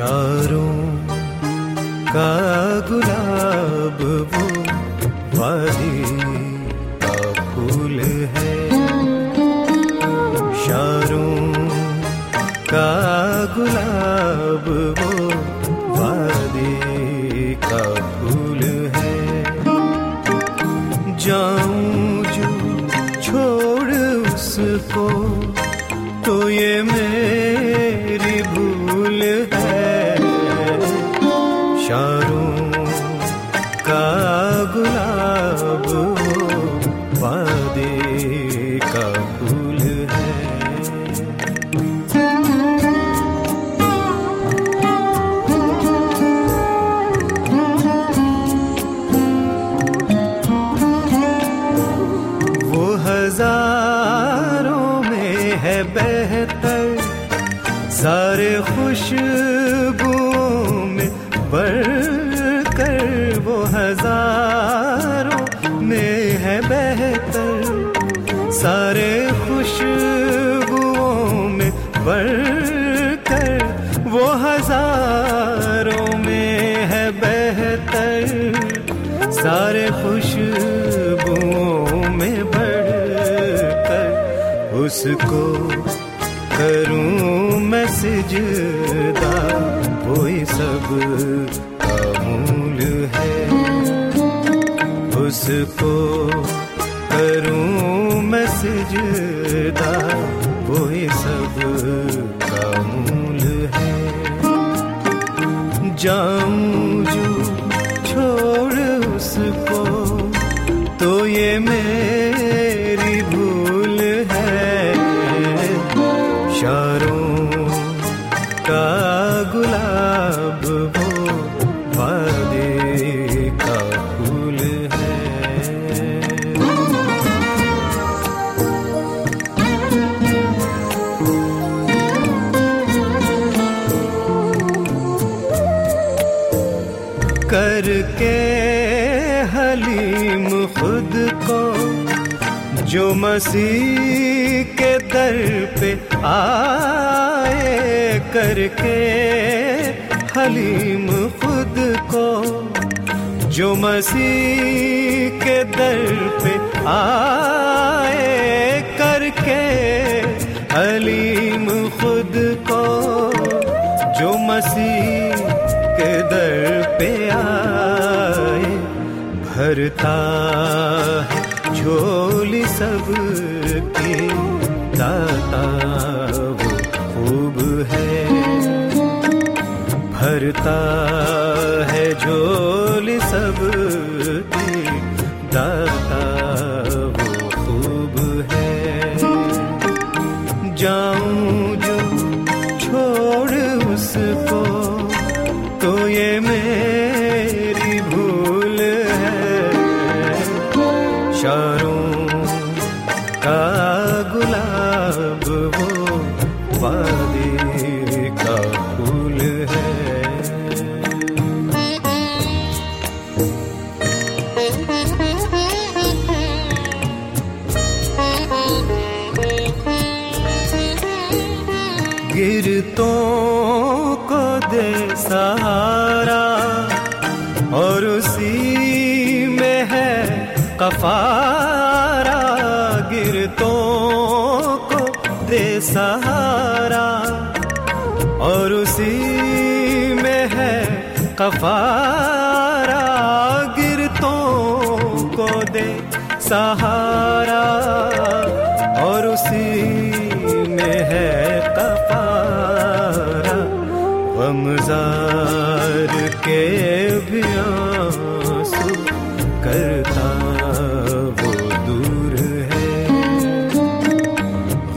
शारों का गुलाब वो वादी का फूल है। चारों का गुलाब वो सारे खुशबुओं में बढ़कर वो हज़ारों में है बेहतर। सारे खुशबुओं में बढ़कर वो हज़ारों में है बेहतर। सारे खुशबुओं में बढ़कर उसको सिजदा वही सब अमूल है। उसको करूँ मैं सिजदा वही सब अमूल है। जाऊँ जो मसीह के दर पे आए करके, हलीम खुद को, जो मसीह के दर पे आए करके, हलीम खुद को, जो मसीह के दर पे आए, भरता है। झोली सबकी दाता वो खूब है। भरता है झोली सबकी कफारा गिरतों को दे सहारा। और उसी में है कफारा, गिरतों को दे सहारा। और उसी में है कफारा गमजार के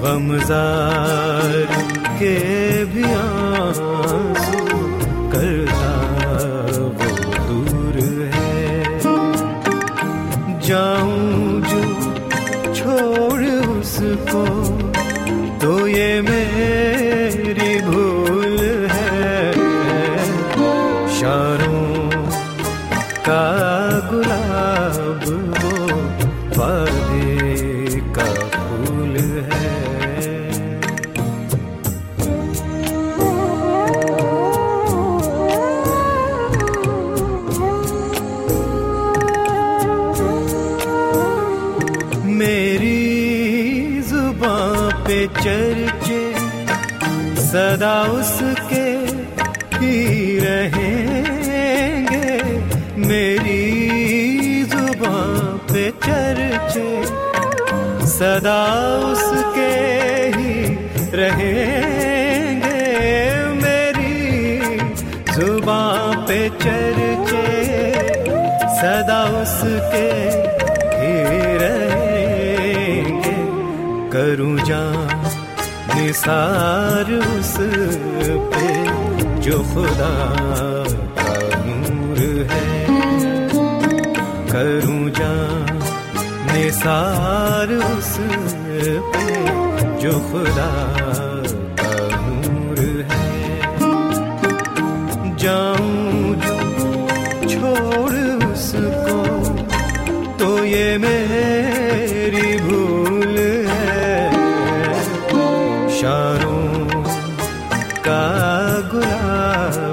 गमजार के भी आँसू उसके ही रहेंगे। मेरी ज़ुबान पे चर्चे। सदा उसके निसार उस पे जो खुदा का नूर है। करूँ जा निसार उस पे जो खुदा का गुलाब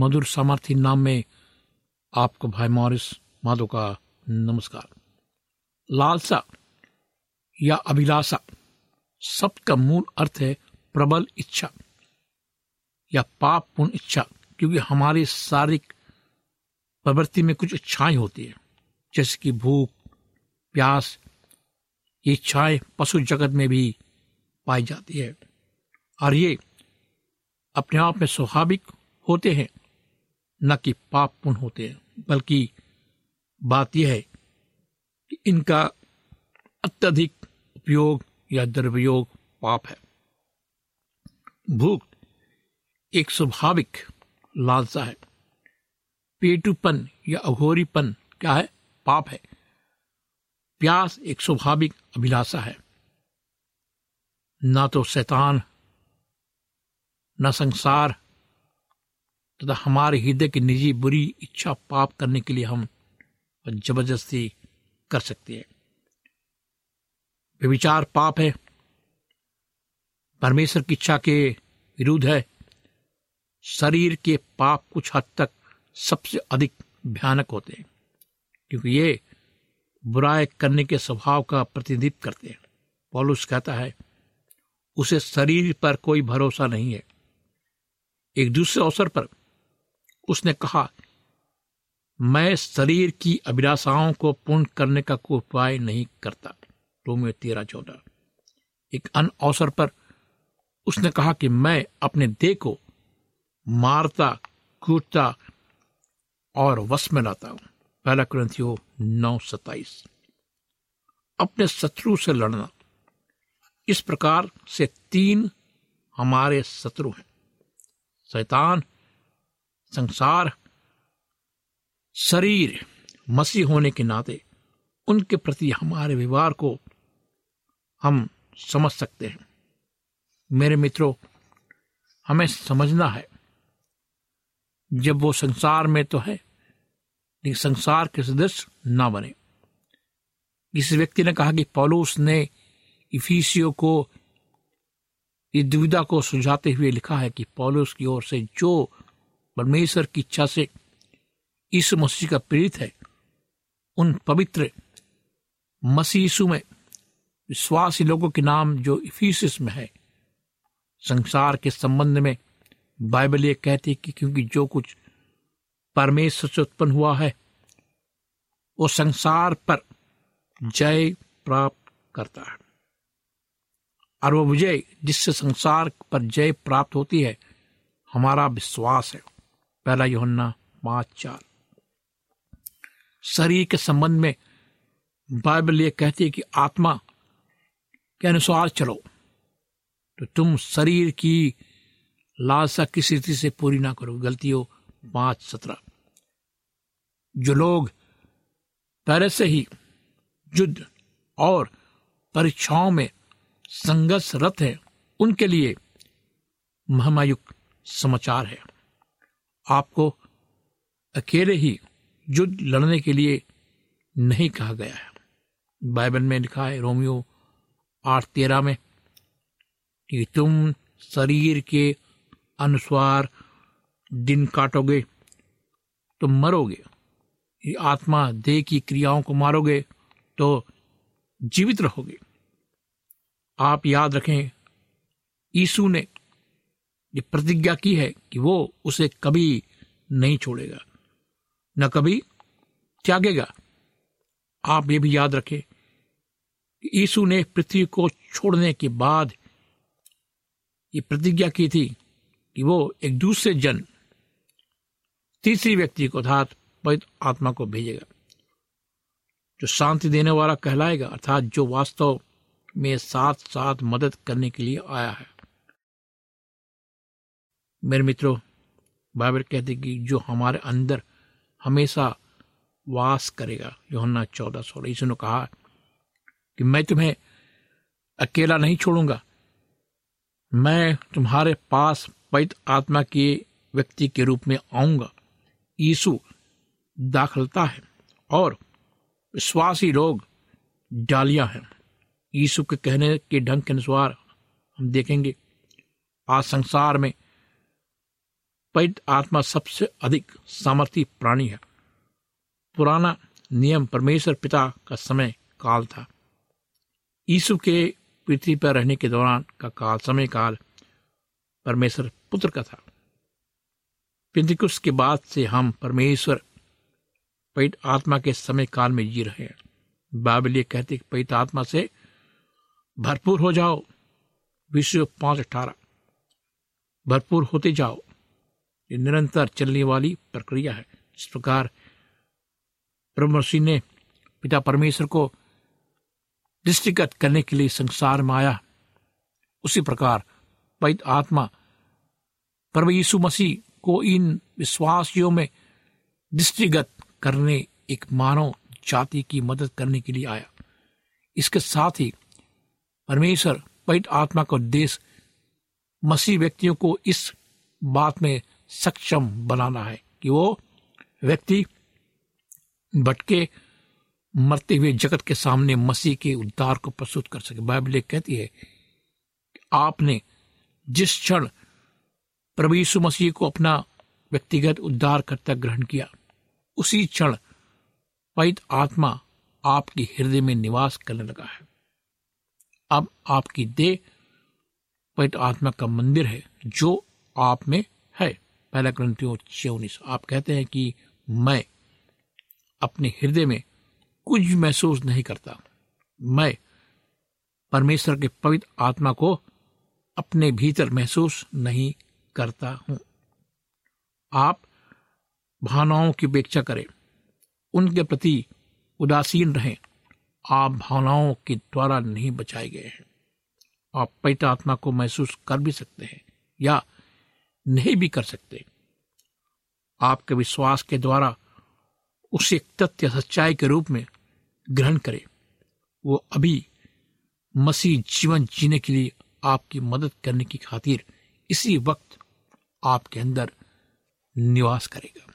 मधुर सामर्थी नाम में आपको भाई मॉरिस माधो का नमस्कार। लालसा या अभिलाषा शब्द का मूल अर्थ है प्रबल इच्छा या पाप पूर्ण इच्छा, क्योंकि हमारी शारीरिक प्रवृत्ति में कुछ इच्छाएँ होती है, जैसे कि भूख, प्यास, ये इच्छाएँ पशु जगत में भी पाई जाती है। और ये अपने आप में स्वाभाविक होते हैं। न कि पापपूर्ण होते हैं, बल्कि बात यह है कि इनका अत्यधिक उपयोग या दुरुपयोग पाप है। भूख एक स्वाभाविक लालसा है। पेटूपन या अघोरीपन क्या है? पाप है। प्यास एक स्वाभाविक अभिलाषा है। ना तो शैतान, न संसार तथा हमारे हृदय की निजी बुरी इच्छा पाप करने के लिए हम ज़बरदस्ती कर सकते हैं। व्यविचार पाप है। परमेश्वर की इच्छा के विरुद्ध है। शरीर के पाप कुछ हद तक सबसे अधिक भयानक होते हैं, क्योंकि ये बुराई करने के स्वभाव का प्रतिनिधित्व करते हैं। पॉलुस कहता है, उसे शरीर पर कोई भरोसा नहीं है। एक दूसरे अवसर पर उसने कहा, मैं शरीर की अभिलाषाओं को पूर्ण करने का कोई उपाय नहीं करता। रोमियो तेरह चौदह। एक अन्य अवसर पर उसने कहा कि मैं अपने देह को मारता, कूटता और वश में लाता हूँ। पहला क्रंथियो नौ सत्ताईस। अपने शत्रु से लड़ना। इस प्रकार से तीन हमारे शत्रु हैं। शैतान संसार, शरीर, मसीह होने के नाते उनके प्रति हमारे व्यवहार को हम समझ सकते हैं। मेरे मित्रों, हमें समझना है, जब वो संसार में तो है, लेकिन संसार के सदस्य ना बने। इस व्यक्ति ने कहा कि पौलुस ने इफिसियो को, इस दुविधा को सुझाते हुए लिखा है कि पौलुस की ओर से जो परमेश्वर की इच्छा से इस मसीह का प्रेरित है। उन पवित्र मसीह यीशु में विश्वासी लोगों के नाम जो इफिसिस में है, संसार के संबंध में बाइबल ये कहती कि क्योंकि जो कुछ परमेश्वर से उत्पन्न हुआ है, वो संसार पर जय प्राप्त करता है। और वो विजय जिससे संसार पर जय प्राप्त होती है, हमारा विश्वास है। पहला योहन्ना, पाँच, चार। शरीर के संबंध में बाइबल ये कहती है कि आत्मा के अनुसार चलो तो तुम शरीर की लालसा किसी रीति से पूरी ना करो। गलती हो पाँच, सत्रह। जो लोग पहले से ही युद्ध और परीक्षाओं में संघर्षरत है, उनके लिए महामायुक्त समाचार है। आपको अकेले ही युद्ध लड़ने के लिए नहीं कहा गया है। बाइबल में लिखा है, रोमियो आठ तेरह में, कि तुम शरीर के अनुसार दिन काटोगे तो मरोगे। ये आत्मा देह की क्रियाओं को मारोगे तो जीवित रहोगे। आप याद रखें, यीशु ने ये प्रतिज्ञा की है कि वो उसे कभी नहीं छोड़ेगा, न कभी त्यागेगा। आप ये भी याद रखें कि यीशु ने पृथ्वी को छोड़ने के बाद ये प्रतिज्ञा की थी कि वो एक दूसरे जन तीसरी व्यक्ति को अर्थात पवित्र आत्मा को भेजेगा, जो शांति देने वाला कहलाएगा, अर्थात जो वास्तव में साथ साथ मदद करने के लिए आया है। मेरे मित्रों बाइबल कहते कि जो हमारे अंदर हमेशा वास करेगा, योहन्ना चौदह सोलह, यीशु ने कहा कि मैं तुम्हें अकेला नहीं छोड़ूँगा। मैं तुम्हारे पास पवित्र आत्मा के व्यक्ति के रूप में आऊँगा। यीशु दाखलता है और विश्वासी लोग डालियाँ हैं। यीशु के कहने के ढंग के अनुसार हम देखेंगे, आज संसार में पवित्र आत्मा सबसे अधिक सामर्थ्य प्राणी है। पुराना नियम परमेश्वर पिता का समय काल था। यीशु के पृथ्वी पर रहने के दौरान का काल समय काल परमेश्वर पुत्र का था। पिंतिकुस के बाद से हम परमेश्वर पवित्र आत्मा के समय काल में जी रहे हैं। बाइबल कहते कि पवित्र आत्मा से भरपूर हो जाओ। विश्व पाँच अठारह। भरपूर होते जाओ। ये निरंतर चलने वाली प्रक्रिया है। इस प्रकार प्रभु ने पिता परमेश्वर को दृष्टिगत करने के लिए संसार में आया, उसी प्रकार पवित्र आत्मा प्रभु यीशु मसीह को इन विश्वासियों में दृष्टिगत करने एक मानव जाति की मदद करने के लिए आया। इसके साथ ही परमेश्वर पवित्र आत्मा का उद्देश्य मसीह व्यक्तियों को इस बात में सक्षम बनाना है कि वो व्यक्ति भटके मरते हुए जगत के सामने मसीह के उद्धार को प्रस्तुत कर सके। बाइबल कहती है आपने जिस क्षण प्रभु यीशु मसीह को अपना व्यक्तिगत उद्धार करता ग्रहण किया, उसी क्षण पवित्र आत्मा आपकी हृदय में निवास करने लगा है। अब आपकी देह पवित्र आत्मा का मंदिर है जो आप में है। पहला ग्रंथियों चौनीस आप कहते हैं कि मैं अपने हृदय में कुछ महसूस नहीं करता। मैं परमेश्वर के पवित्र आत्मा को अपने भीतर महसूस नहीं करता हूँ। आप भावनाओं की उपेक्षा करें। उनके प्रति उदासीन रहें। आप भावनाओं के द्वारा नहीं बचाए गए हैं। आप पवित्र आत्मा को महसूस कर भी सकते हैं या नहीं भी कर सकते। आपके विश्वास के द्वारा उसे एक तथ्य सच्चाई के रूप में ग्रहण करें। वो अभी मसीह जीवन जीने के लिए आपकी मदद करने की खातिर इसी वक्त आपके अंदर निवास करेगा।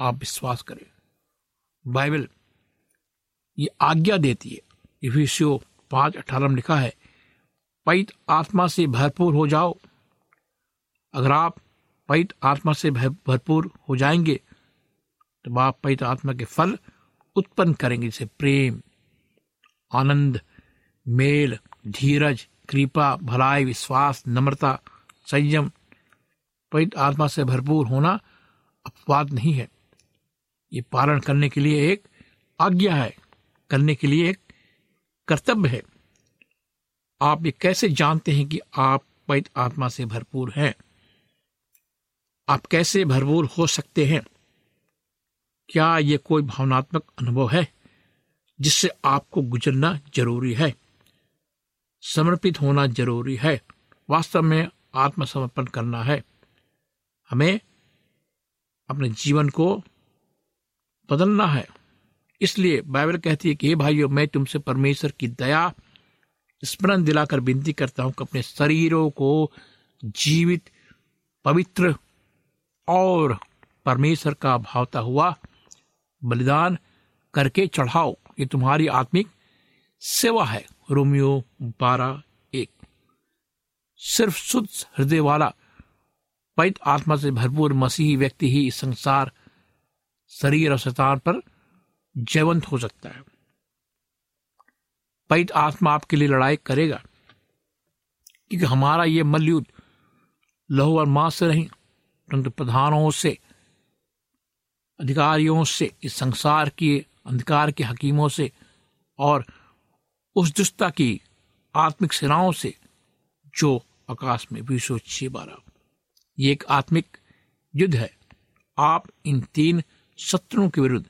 आप विश्वास करें। बाइबल ये आज्ञा देती है। पाँच अठारह में लिखा है पैत आत्मा से भरपूर हो जाओ अगर आप पैत आत्मा से भरपूर हो जाएँगे तो आप पैत आत्मा के फल उत्पन्न करेंगे, जैसे प्रेम, आनंद, मेल, धीरज, कृपा, भलाई, विश्वास, नम्रता, संयम। पवित्र आत्मा से भरपूर होना अपवाद नहीं है। ये पालन करने के लिए एक आज्ञा है, करने के लिए एक कर्तव्य है। आप ये कैसे जानते हैं कि आप पवित्र आत्मा से भरपूर हैं? आप कैसे भरपूर हो सकते हैं? क्या यह कोई भावनात्मक अनुभव है जिससे आपको गुजरना ज़रूरी है? समर्पित होना ज़रूरी है। वास्तव में आत्मसमर्पण करना है। हमें अपने जीवन को बदलना है। इसलिए बाइबल कहती है कि, हे भाइयों, मैं तुमसे परमेश्वर की दया, स्मरण दिलाकर विनती करता हूँ कि अपने शरीरों को जीवित, पवित्र और परमेश्वर का भावता हुआ बलिदान करके चढ़ाओ। ये तुम्हारी आत्मिक सेवा है। रोमियो बारह एक। सिर्फ़ शुद्ध हृदय वाला पैत आत्मा से भरपूर मसीही व्यक्ति ही इस संसार, शरीर और शैतान पर जयवंत हो सकता है। पैत आत्मा आपके लिए लड़ाई करेगा, क्योंकि हमारा ये मलयुद्ध लहू और माँ से नहीं परंतु प्रधानों से, अधिकारियों से, इस संसार के, अंधकार के हकीमों से और उस दुष्टा की आत्मिक सेनाओं से जो आकाश में विश्व छह बारह ये एक आत्मिक युद्ध है। आप इन तीन शत्रुओं के विरुद्ध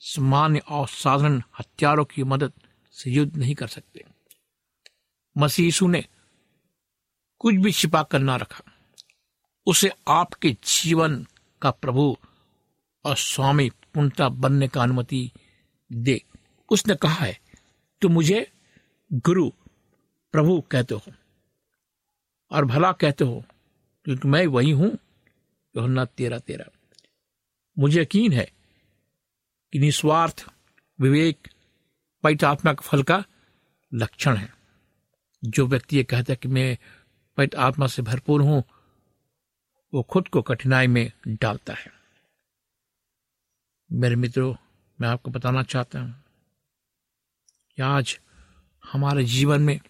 सामान्य और साधारण हथियारों की मदद से युद्ध नहीं कर सकते। मसीसु ने कुछ भी छिपा कर ना रखा। उसे आपके जीवन का प्रभु और स्वामी पूर्णता बनने का अनुमति दे। उसने कहा है तो मुझे गुरु, प्रभु कहते हो और भला कहते हो, क्योंकि मैं वही हूँ, योहन्ना तेरा तेरा। मुझे यकीन है कि निस्वार्थ, विवेक पैतात्मा फल का लक्षण है। जो व्यक्ति ये कहता है कि मैं पैत आत्मा से भरपूर हूँ वो खुद को कठिनाई में डालता है। मेरे मित्रों, मैं आपको बताना चाहता हूँ कि आज हमारे जीवन में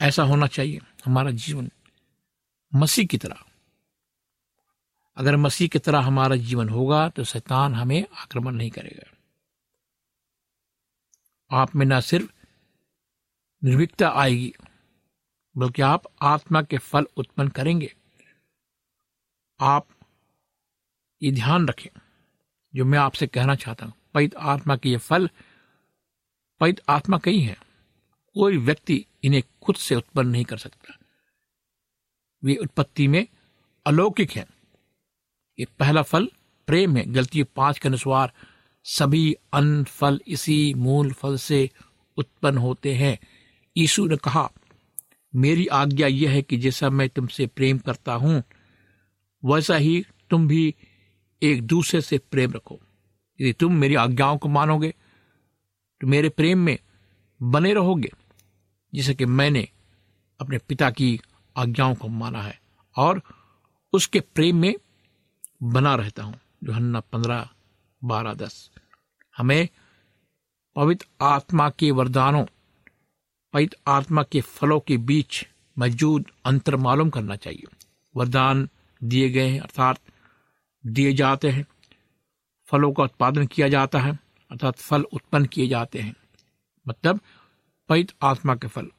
ऐसा होना चाहिए, हमारा जीवन मसीह की तरह। अगर मसीह की तरह हमारा जीवन होगा तो शैतान हमें आक्रमण नहीं करेगा। आप में ना सिर्फ़ निर्भीकता आएगी बल्कि आप आत्मा के फल उत्पन्न करेंगे। आप ये ध्यान रखें, जो मैं आपसे कहना चाहता हूँ, पैत आत्मा के ये फल, पैत आत्मा कई है। कोई व्यक्ति इन्हें खुद से उत्पन्न नहीं कर सकता। वे उत्पत्ति में अलौकिक हैं। ये पहला फल प्रेम है। गलती पाँच के अनुसार सभी अन्न, फल इसी मूल फल से उत्पन्न होते हैं। यीशु ने कहा मेरी आज्ञा यह है कि जैसा मैं तुमसे प्रेम करता हूँ, वैसा ही तुम भी एक दूसरे से प्रेम रखो। यदि तुम मेरी आज्ञाओं को मानोगे तो मेरे प्रेम में बने रहोगे, जैसे कि मैंने अपने पिता की आज्ञाओं को माना है, और उसके प्रेम में बना रहता हूँ। जो हन्ना पंद्रह, बारह, दस। हमें पवित्र आत्मा के वरदानों पवित्र आत्मा के फलों के बीच मौजूद अंतर मालूम करना चाहिए। वरदान दिए गए हैं, अर्थात दिए जाते हैं। फलों का उत्पादन किया जाता है, अर्थात फल उत्पन्न किए जाते हैं। मतलब पवित्र आत्मा के फल।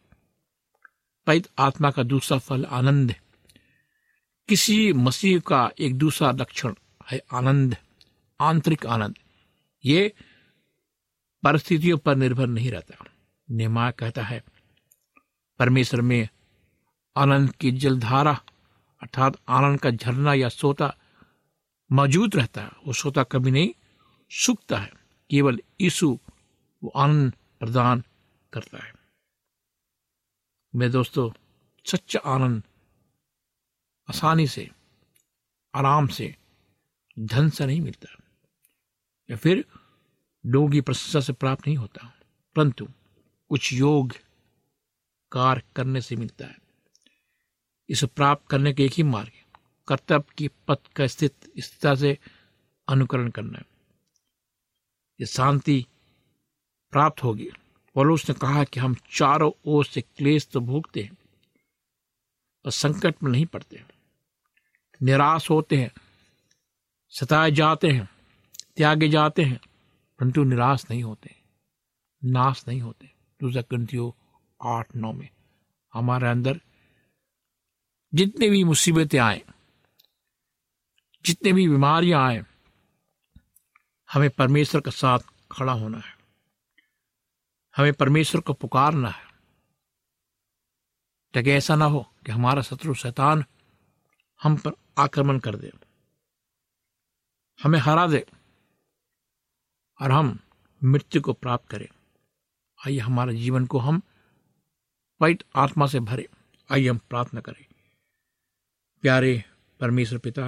पवित्र आत्मा का दूसरा फल आनंद किसी मसीह का एक दूसरा लक्षण है आनंद, आंतरिक आनंद। ये परिस्थितियों पर निर्भर नहीं रहता। नेमा कहता है। परमेश्वर में आनंद की जलधारा अर्थात आनंद का झरना या सोता मौजूद रहता है। वो सोता कभी नहीं, सूखता है। केवल यीशु वो आनंद प्रदान करता है। मेरे दोस्तों, सच्चा आनंद आसानी से, आराम से, धन से नहीं मिलता। या फिर लोगों की प्रशंसा से प्राप्त नहीं होता। परंतु कुछ योग कार्य करने से मिलता है। इसे प्राप्त करने के एक ही मार्ग कर्तव्य की पथ का स्थित स्थिति से अनुकरण करना। है ये शांति प्राप्त होगी। पौलुस ने कहा कि हम चारों ओर से क्लेश तो भोगते हैं, पर संकट में नहीं पड़ते। निराश होते हैं, सताए जाते हैं, त्यागे जाते हैं, परंतु निराश नहीं होते, नाश नहीं होते। दूसरा ग्रंथियों आठ, नौ में। हमारे अंदर जितने भी मुसीबतें आए, जितने भी बीमारियाँ आए, हमें परमेश्वर के साथ खड़ा होना है। हमें परमेश्वर को पुकारना है। ताकि ऐसा ना हो कि हमारा शत्रु शैतान हम पर आक्रमण कर दे। हमें हरा दे और हम मृत्यु को प्राप्त करें। आइए हमारे जीवन को हम पवित्र आत्मा से भरे। आइए हम प्रार्थना करें। प्यारे परमेश्वर पिता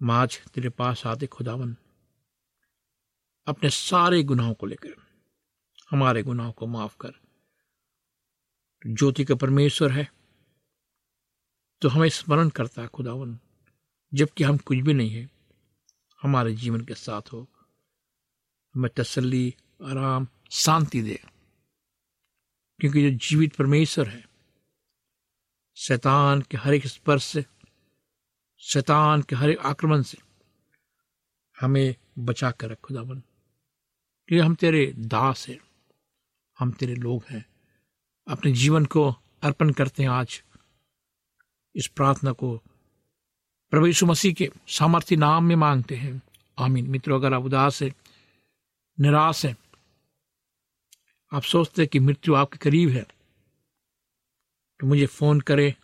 हम आज तेरे पास आते खुदावन। अपने सारे गुनाहों को लेकर, हमारे गुनाहों को माफ़ कर। ज्योति का परमेश्वर है तो हमें स्मरण करता है खुदावन, जबकि हम कुछ भी नहीं है। हमारे जीवन के साथ हो। हमें तसल्ली, आराम शांति दे। क्योंकि जो जीवित परमेश्वर है, शैतान के हर एक स्पर्श से, शैतान के हर एक आक्रमण से हमें बचा कर रख खुदावन। क्योंकि हम तेरे दास हैं, हम तेरे लोग हैं। अपने जीवन को अर्पण करते हैं आज। इस प्रार्थना को प्रभु यीशु मसीह के सामर्थ्य नाम में मांगते हैं। आमीन। मित्रों, अगर आप उदास है, निराश है आप सोचते हैं कि मृत्यु आपके करीब है तो मुझे फ़ोन करे,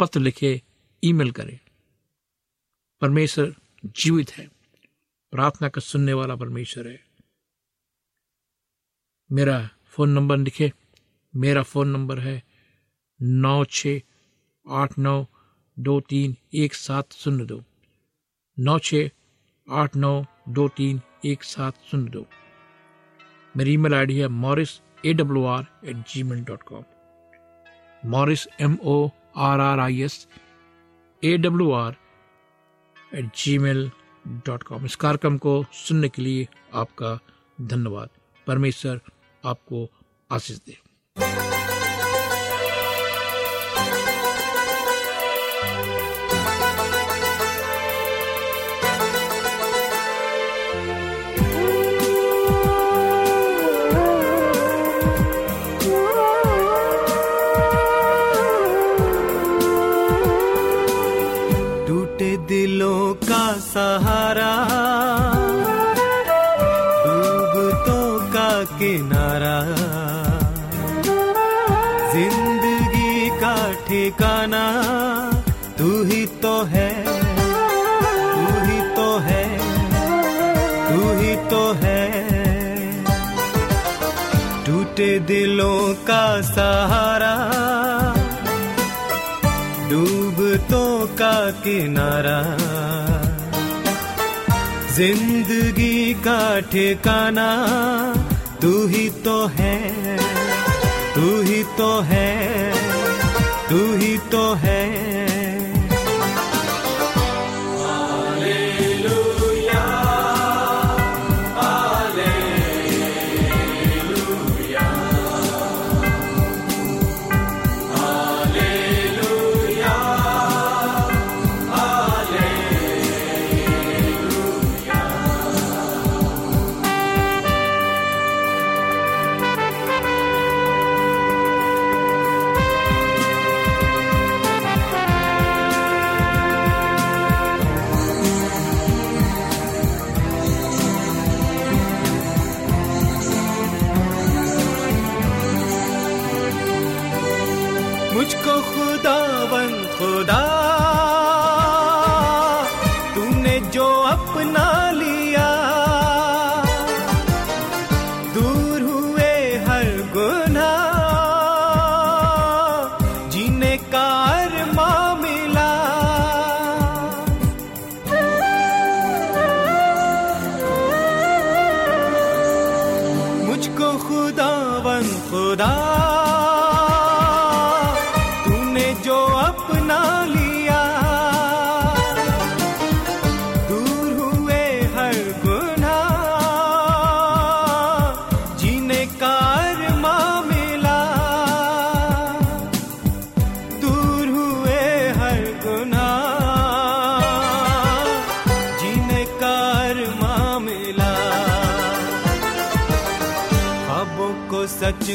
पत्र लिखे, ईमेल करे। परमेश्वर जीवित है, प्रार्थना का सुनने वाला परमेश्वर है। मेरा फ़ोन नंबर लिखे, मेरा फ़ोन नंबर है नौ छ आठ नौ दो तीन एक सात शून्य दो। नौ छ आठ नौ दो तीन एक सात शून्य दो। मेरी ईमेल आईडी है Morris A W R at gmail dot com. Morris M O R R I S A W R at gmail dot com. इस कार्यक्रम को सुनने के लिए आपका धन्यवाद। परमेश्वर आपको आशीष दे। सहारा। डूबतों का किनारा। ज़िंदगी का ठिकाना, तू ही तो है, तू ही तो है, तू ही तो है। टूटे दिलों का सहारा, डूबतों का किनारा। ज़िंदगी का ठिकाना, तू ही तो है, तू ही तो है, तू ही तो है।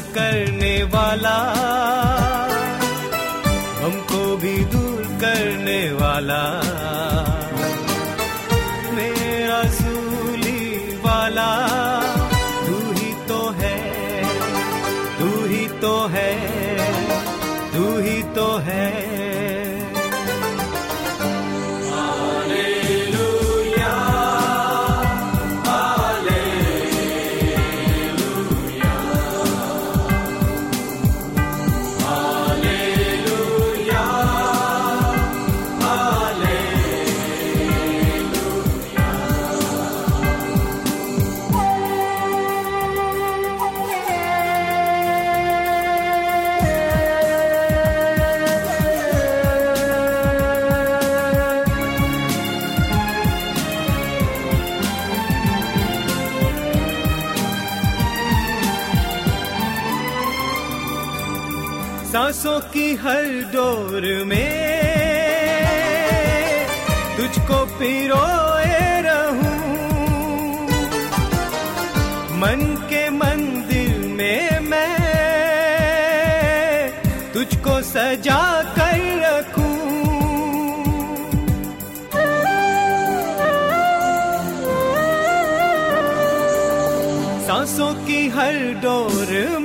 करने वाला हमको भी दूर करने वाला। सांसों की हर डोर में तुझको पिरोए रहूँ। मन के मंदिर में मैं तुझको सजा कर रखूँ। सांसों की हर डोर में